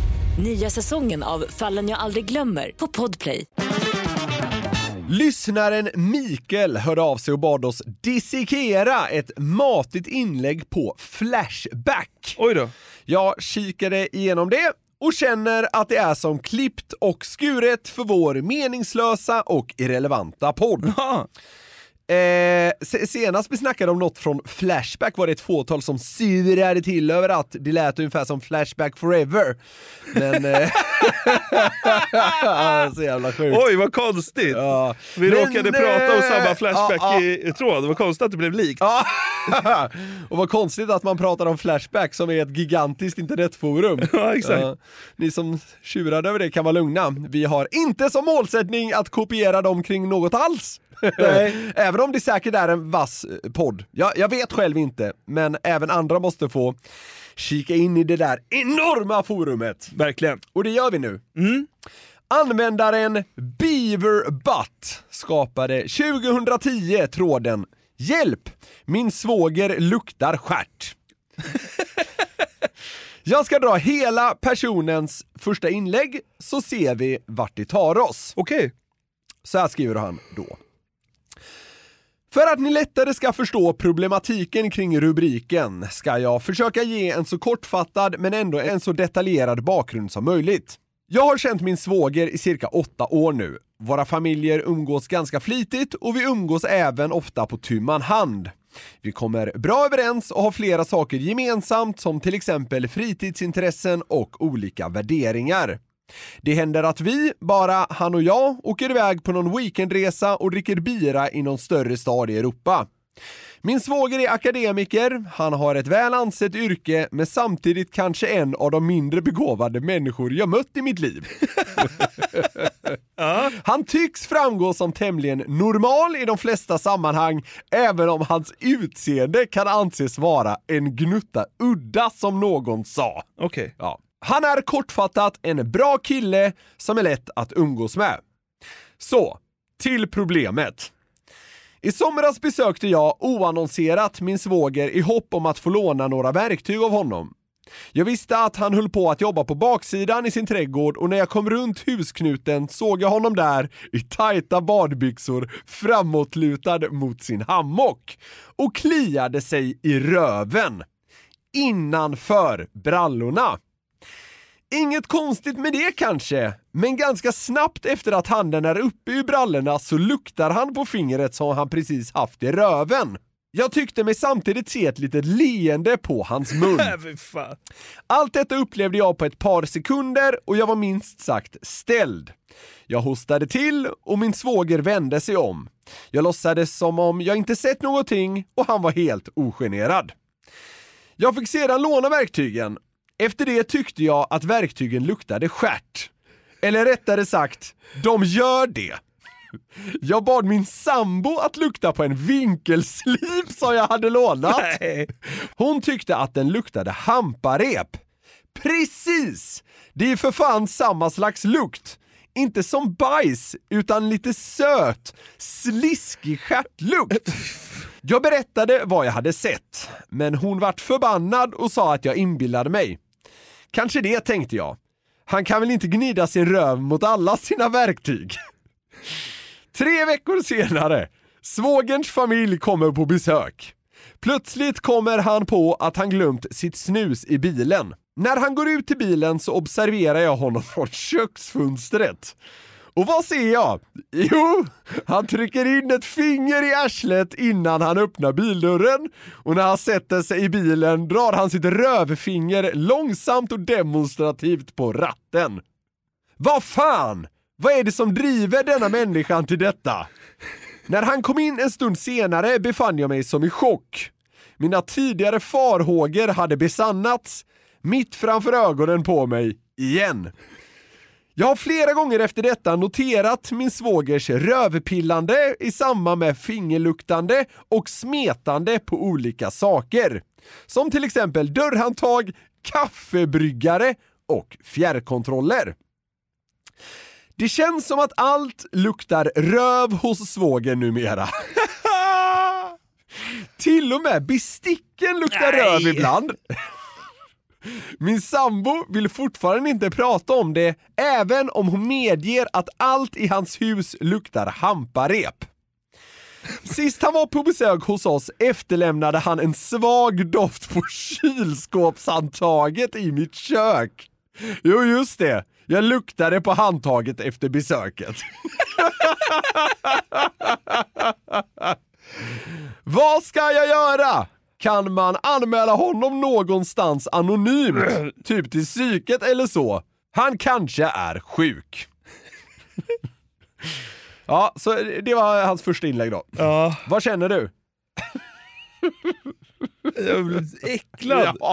Nya säsongen av Fallen jag aldrig glömmer på Podplay. Lyssnaren Mikael hörde av sig och bad oss dissekera ett matigt inlägg på Flashback. Oj då. Jag kikade igenom det och känner att det är som klippt och skuret för vår meningslösa och irrelevanta podd. Eh, se- senast vi snackade om något från Flashback var det ett fåtal som surade till över att det lät ungefär som Flashback Forever. Men... Eh, så jävla sjukt. Oj, vad konstigt. Ja. Vi Men, råkade prata om eh, samma Flashback ja, ja. i i tråd. Det var konstigt att det blev likt. Och vad konstigt att man pratar om Flashback som är ett gigantiskt internetforum. Ja, exakt. Ja. Ni som tjurade över det kan vara lugna. Vi har inte som målsättning att kopiera dem kring något alls. Nej. även om det säkert är en vass eh, podd. Jag, jag vet själv inte, men även andra måste få kika in i det där enorma forumet. Verkligen. Och det gör vi nu. Mm. Användaren Beaverbutt skapade 2010 tråden “Hjälp! Min svåger luktar stjärt”. Jag ska dra hela personens första inlägg så ser vi vart det tar oss. Okej. Så här skriver han då. För att ni lättare ska förstå problematiken kring rubriken ska jag försöka ge en så kortfattad men ändå en så detaljerad bakgrund som möjligt. Jag har känt min svåger i cirka åtta år nu. Våra familjer umgås ganska flitigt och vi umgås även ofta på tu man hand. Vi kommer bra överens och har flera saker gemensamt som till exempel fritidsintressen och olika värderingar. Det händer att vi, bara han och jag, åker iväg på någon weekendresa och dricker bira i någon större stad i Europa. Min svåger är akademiker, han har ett väl ansett yrke men samtidigt kanske en av de mindre begåvade människor jag mött i mitt liv. Han tycks framgå som tämligen normal i de flesta sammanhang, även om hans utseende kan anses vara en gnutta udda som någon sa. Okej. Ja. Han är kortfattat en bra kille som är lätt att umgås med. Så, till problemet. I somras besökte jag oannonserat min svåger i hopp om att få låna några verktyg av honom. Jag visste att han höll på att jobba på baksidan i sin trädgård och när jag kom runt husknuten såg jag honom där i tajta badbyxor framåtlutad mot sin hammock och kliade sig i röven. Innanför brallorna. Inget konstigt med det kanske, men ganska snabbt efter att handen är uppe ur brallorna så luktar han på fingret som han precis haft i röven. Jag tyckte mig samtidigt se ett litet leende på hans mun. Allt detta upplevde jag på ett par sekunder och jag var minst sagt ställd. Jag hostade till och min svåger vände sig om. Jag låtsades som om jag inte sett någonting och han var helt ogenerad. Jag fick sedan låna verktygen. Efter det tyckte jag att verktygen luktade skärt. Eller rättare sagt, de gör det. Jag bad min sambo att lukta på en vinkelslip som jag hade lånat. Hon tyckte att den luktade hamparep. Precis! Det är för fan samma slags lukt. Inte som bajs, utan lite söt, sliskig stjärtlukt. Jag berättade vad jag hade sett, men hon vart förbannad och sa att jag inbillade mig. Kanske det, tänkte jag. Han kan väl inte gnida sin röv mot alla sina verktyg? Tre veckor senare, svågerns familj kommer på besök. Plötsligt kommer han på att han glömt sitt snus i bilen. När han går ut till bilen så observerar jag honom från köksfönstret. Och vad ser jag? Jo, han trycker in ett finger i arslet innan han öppnar bildörren och när han sätter sig i bilen drar han sitt rövfinger långsamt och demonstrativt på ratten. Vad fan! Vad är det som driver denna människan till detta? När han kom in en stund senare befann jag mig som i chock. Mina tidigare farhågor hade besannats, mitt framför ögonen på mig, igen. Jag har flera gånger efter detta noterat min svågers rövpillande i samband med fingerluktande och smetande på olika saker. Som till exempel dörrhandtag, kaffebryggare och fjärrkontroller. Det känns som att allt luktar röv hos svågen numera. Till och med besticken luktar Nej. röv ibland. Min sambo vill fortfarande inte prata om det, även om hon medger att allt i hans hus luktar hamparep. Sist han var på besök hos oss efterlämnade han en svag doft på kylskåpshandtaget i mitt kök. Jo, just det. Jag luktade på handtaget efter besöket. Vad ska jag göra? Kan man anmäla honom någonstans anonymt? Typ till psyket eller så? Han kanske är sjuk. ja, så det var hans första inlägg då. Ja. Vad känner du? Jag blir äcklad.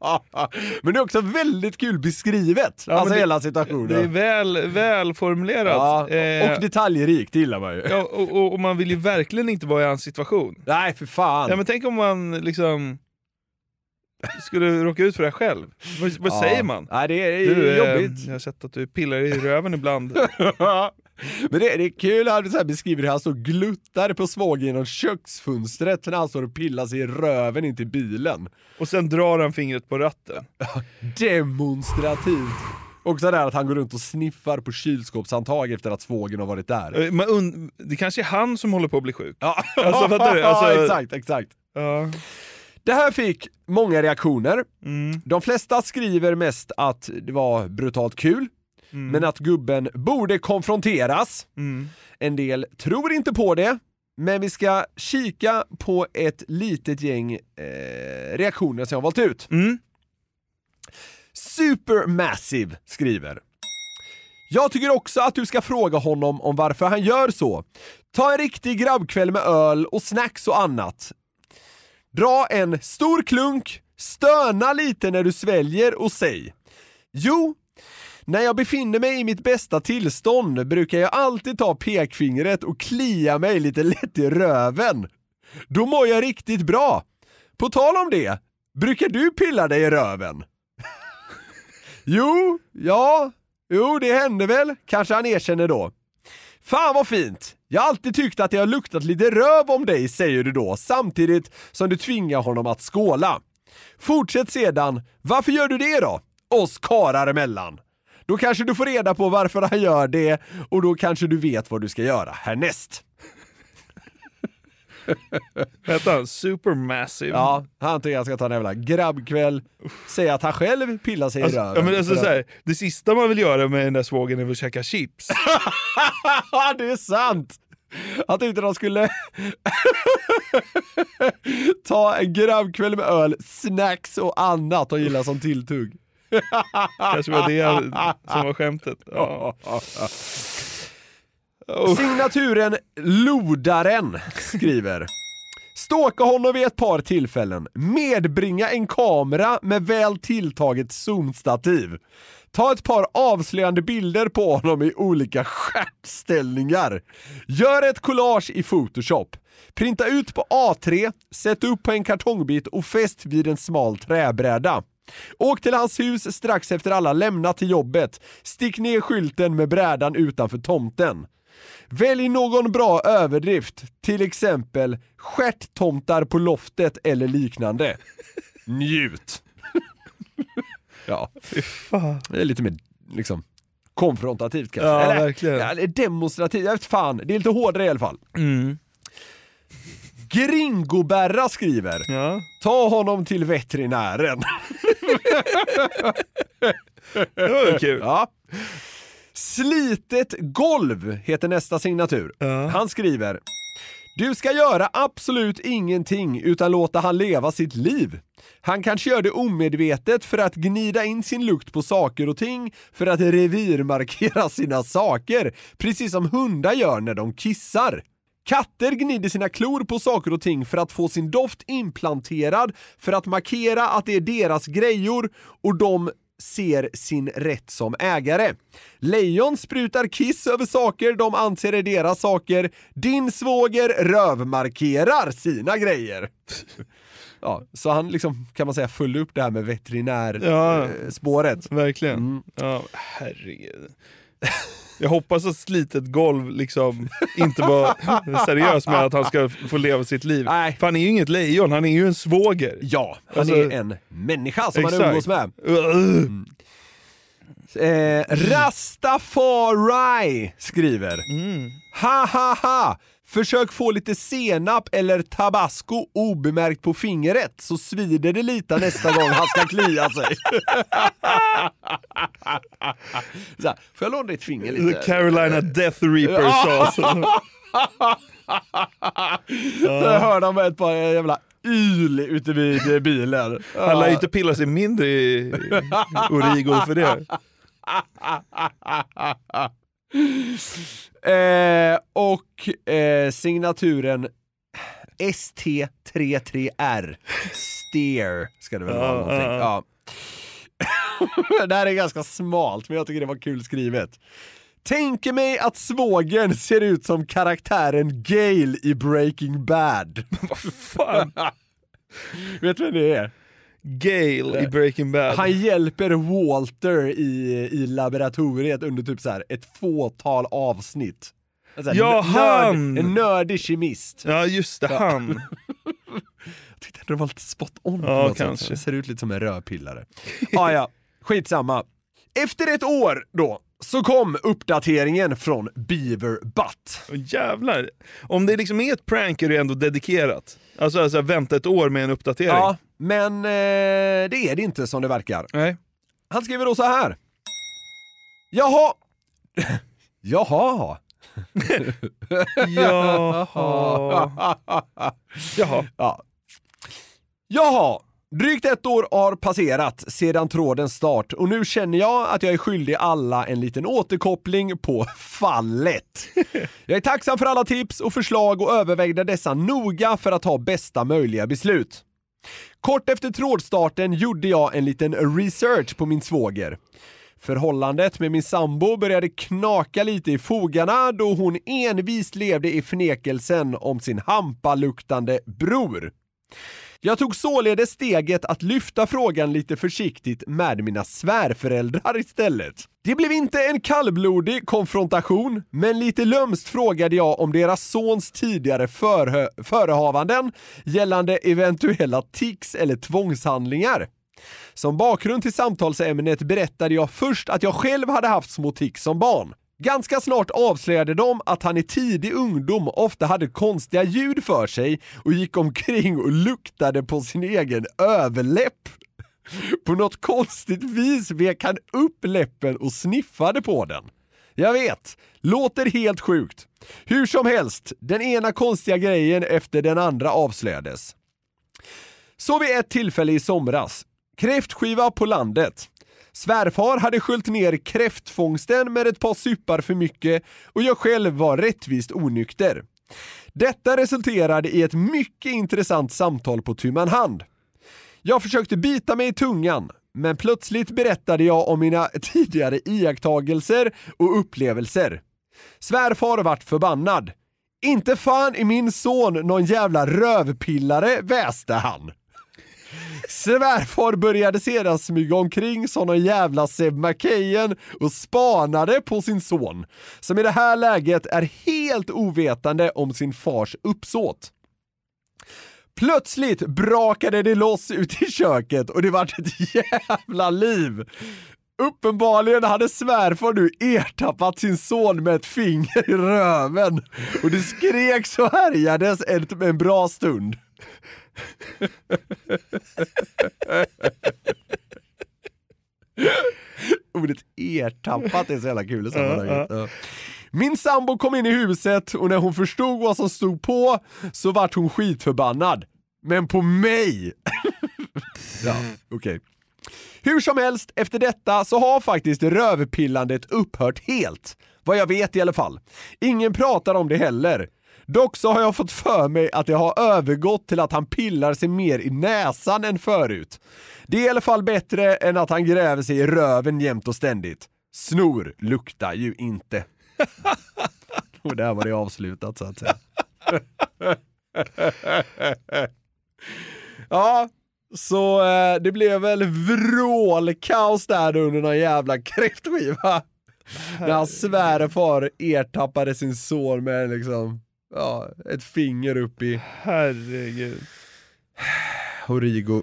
Ja. Men det är också väldigt kul beskrivet, Ja, alltså det- hela situationen. Det är väl, väl formulerat. ja, Eh, och detaljrikt gillar man ju. ja, och, och, och man vill ju verkligen inte vara i hans situation. Nej, för fan. Ja, men tänk om man liksom skulle råka ut för det här själv. Vad, vad Ja. säger man? Nej, det är Du, eh, jobbigt. jag har sett att du pillar i röven ibland. Men det, det är kul att han så beskriver hur han står och gluttar på svågen genom köksfönstret när han står och pillar sig i röven in till bilen. Och sen drar han fingret på ratten. Demonstrativt. Också där att han går runt och sniffar på kylskåpshandtag efter att svågen har varit där. Eh, und- det kanske är han som håller på att bli sjuk. Ja, Alltså, fattar du? Alltså- exakt, exakt. Ja. Det här fick många reaktioner. Mm. De flesta skriver mest att det var brutalt kul, Mm. men att gubben borde konfronteras. Mm. En del tror inte på det, men vi ska kika på ett litet gäng eh, reaktioner som jag har valt ut. Mm. Supermassive skriver jag tycker också att du ska fråga honom om varför han gör så. Ta en riktig grabbkväll med öl och snacks och annat. Dra en stor klunk, stöna lite när du sväljer och säg Jo, när jag befinner mig i mitt bästa tillstånd brukar jag alltid ta pekfingret och klia mig lite lätt i röven. Då mår jag riktigt bra. På tal om det, brukar du pilla dig i röven? jo, ja, jo det händer väl, kanske han erkänner då. Fan vad fint! Jag har alltid tyckt att det har luktat lite röv om dig, säger du då, samtidigt som du tvingar honom att skåla. Fortsätt sedan, varför gör du det då? Oss karar emellan. Då kanske du får reda på varför han gör det och då kanske du vet vad du ska göra härnäst. Hette han Supermassive? Ja, han tycker jag ska ta en jävla grabbkväll, säga att han själv pillar sig Alltså, i ja, röven. men alltså, så här, det sista man vill göra med den där svågen är att käka chips. det är sant! Han tyckte de skulle ta en grabbkväll med öl, snacks och annat och gilla som tilltugg. Kanske var det som var skämtet. Ja. Signaturen Lodaren skriver Ståka honom vid ett par tillfällen. Medbringa en kamera med väl tilltaget zoomstativ. Ta ett par avslöjande bilder på honom i olika stjärtställningar. Gör ett collage i Photoshop. Printa ut på A3, sätt upp på en kartongbit och fäst vid en smal träbräda. Åk till hans hus strax efter alla lämnat till jobbet. Stick ner skylten med brädan utanför tomten. Välj någon bra överdrift, till exempel stjärttomtar på loftet eller liknande. Njut! Ja, Fan. det är lite mer liksom konfrontativt kanske. Ja, eller, verkligen. Eller demonstrativt, jag vet fan. Det är lite hårdare i alla fall. Mm. Gringoberra skriver Ja. Ta honom till veterinären. Det var kul. Ja. Slitet golv heter nästa signatur. Ja. Han skriver du ska göra absolut ingenting utan låta han leva sitt liv. Han kanske gör det omedvetet för att gnida in sin lukt på saker och ting för att revirmarkera sina saker, precis som hundar gör när de kissar. Katter gnider sina klor på saker och ting för att få sin doft implanterad, för att markera att det är deras grejor och de ser sin rätt som ägare. Lejon sprutar kiss över saker de anser är deras saker. Din svåger rövmarkerar sina grejer. Ja, så han liksom, kan man säga, följde upp det här med Ja. veterinärspåret. Verkligen. Mm. Ja, herregud. Jag hoppas att slitet golv liksom inte var seriös med att han ska få leva sitt liv. Nej. För han är ju inget lejon, han är ju en svåger. Ja, han Alltså- är en människa som Exakt. umgås med. Ugh. Eh, Rastafari skriver Ha ha ha! Försök få lite senap eller tabasco obemärkt på fingret så svider det lite nästa gång han ska klia sig. så här, får jag låna ditt finger The lite? Carolina Death Reaper sauce. Där hörde han med ett par jävla yl ute vid bilen. Han lär ju inte pilla sig mindre i Origo för det. Eh, och eh, signaturen ST33R. Steer ska det väl vara någonting. ja, det här är ganska smalt, men jag tycker det var kul skrivet. Tänker mig att svågern ser ut som karaktären Gale i Breaking Bad. Fan. Vet du vem det är? Gale i Breaking Bad. Han hjälper Walter i, i laboratoriet under typ så här ett fåtal avsnitt. Alltså, Ja, nörd- han! En nördig kemist. Ja just det, han. Jag tyckte det var lite spot on på Ja, något kanske. sätt. Det ser ut lite som en rödpillare. ah, ja, skitsamma. Efter ett år då, så kom uppdateringen från Beaver Butt. Åh, jävlar. Om det liksom är ett prank är det ändå dedikerat. Alltså, alltså vänta ett år med en uppdatering. Ja, men eh, det är det inte som det verkar. Nej. Han skriver då så här. Jaha. Jaha. Jaha. Jaha. Ja. Jaha. Drygt ett år har passerat sedan trådens start och nu känner jag att jag är skyldig alla en liten återkoppling på fallet. Jag är tacksam för alla tips och förslag och övervägde dessa noga för att ta bästa möjliga beslut. Kort efter trådstarten gjorde jag en liten research på min svåger. Förhållandet med min sambo började knaka lite i fogarna då hon envist levde i förnekelsen om sin hampaluktande bror. Jag tog således steget att lyfta frågan lite försiktigt med mina svärföräldrar istället. Det blev inte en kallblodig konfrontation, men lite lömskt frågade jag om deras sons tidigare förehavanden gällande eventuella tics eller tvångshandlingar. Som bakgrund till samtalsämnet berättade jag först att jag själv hade haft små tics som barn. Ganska snart avslöjade de att han i tidig ungdom ofta hade konstiga ljud för sig och gick omkring och luktade på sin egen överläpp. På något konstigt vis vek han upp läppen och sniffade på den. Jag vet, låter helt sjukt. Hur som helst, den ena konstiga grejen efter den andra avslöjades. Så vid ett tillfälle i somras, kräftskiva på landet. Svärfar hade sköljt ner kräftfångsten med ett par suppar för mycket och jag själv var rättvist onykter. Detta resulterade i ett mycket intressant samtal på tu man hand. Jag försökte bita mig i tungan, men plötsligt berättade jag om mina tidigare iakttagelser och upplevelser. Svärfar vart förbannad. Inte fan är min son någon jävla rövpillare, väste han. Svärfar började sedan smyga omkring som någon jävla Seb McKayen och spanade på sin son, som i det här läget är helt ovetande om sin fars uppsåt. Plötsligt brakade det loss ute i köket och det vart ett jävla liv. Uppenbarligen hade svärfar nu ertappat sin son med ett finger i röven och det skreks och härjades en bra stund. Ordet ertappat är så jävla kul i sammanhanget. Ja. Min sambo kom in i huset och när hon förstod vad som stod på så vart hon skitförbannad. Men på mig! ja, okej. Hur som helst, efter detta så har faktiskt rövpillandet upphört helt. Vad jag vet i alla fall. Ingen pratar om det heller. Dock så har jag fått för mig att det har övergått till att han pillar sig mer i näsan än förut. Det är i alla fall bättre än att han gräver sig i röven jämt och ständigt. Snor luktar ju inte. och där var det avslutat så att säga. ja, så eh, det blev väl vrålkaos där under någon jävla kräftskiva. När hans svärfar ertappade sin son med liksom, ja, ett finger upp i... Herregud. Origo.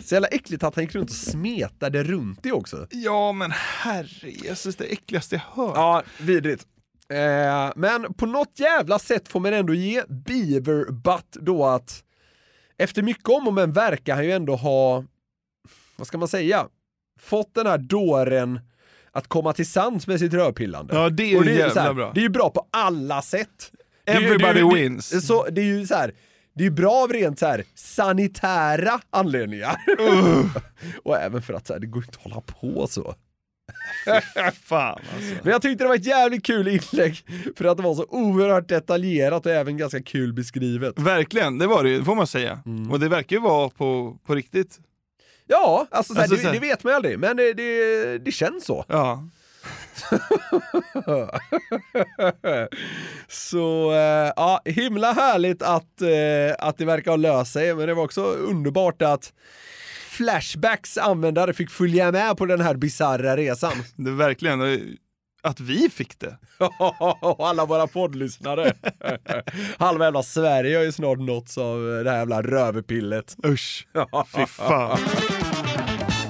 Så jävla äckligt att han gick runt och smetade runt det också. Ja, men herrejösses, det äckligaste jag hört. Ja, vidrigt. Eh, men på något jävla sätt får man ändå ge Beaver Butt då att efter mycket om och men verkar han ju ändå ha, vad ska man säga, fått den här dåren att komma till sans med sitt rörpillande. Ja, det är Och ju jävla så här, bra. Det är ju bra på alla sätt. Det är Everybody det är ju- wins. Det, så, det är ju så här, det är ju bra av rent så här sanitära anledningar. och även för att så här, det går inte att hålla på så. Fan alltså. Men jag tyckte det var ett jävligt kul inlägg för att det var så oerhört detaljerat och även ganska kul beskrivet. Verkligen, det var det ju, det får man säga. Mm. Och det verkar ju vara på, på riktigt. Ja, alltså, så här, Alltså, det, det vet man ju aldrig, men det, det, det känns så. Ja. så eh, ja, himla härligt att, eh, att det verkar ha löst sig, men det var också underbart att Flashbacks användare fick följa med på den här bisarra resan. Det verkligen, att vi fick det. Och alla våra poddlyssnare. Halva jävla Sverige har ju snart nåtts av det här jävla röverpillet. Usch, fy fan.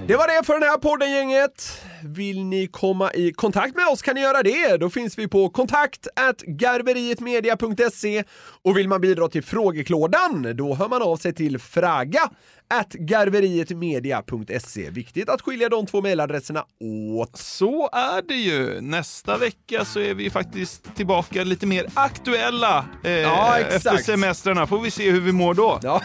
Det var det för den här podden gänget. Vill ni komma i kontakt med oss kan ni göra det. Då finns vi på kontakt garverietmedia.se och vill man bidra till frågeklådan då hör man av sig till fraga garverietmedia.se. Viktigt att skilja de två mejladresserna åt. Så är det ju. Nästa vecka så är vi faktiskt tillbaka lite mer aktuella eh, Ja, efter semestrarna. Får vi se hur vi mår då. Ja.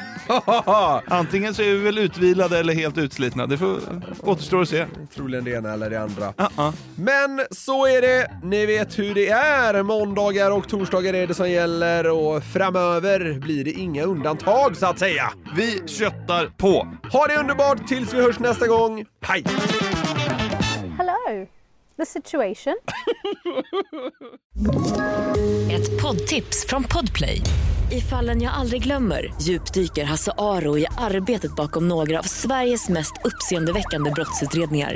Antingen så är vi väl utvilade eller helt utslitna. Det får, återstår att se. Troligen det ena eller det andra. Uh-uh. Men så är det, ni vet hur det är. Måndagar och torsdagar är det som gäller och framöver blir det inga undantag så att säga. Vi köttar på. Ha det underbart tills vi hörs nästa gång. Hej! Hello. the situation. Ett poddtips från Podplay. I fallen jag aldrig glömmer djupdyker Hasse Aro i arbetet bakom några av Sveriges mest uppseendeväckande brottsutredningar.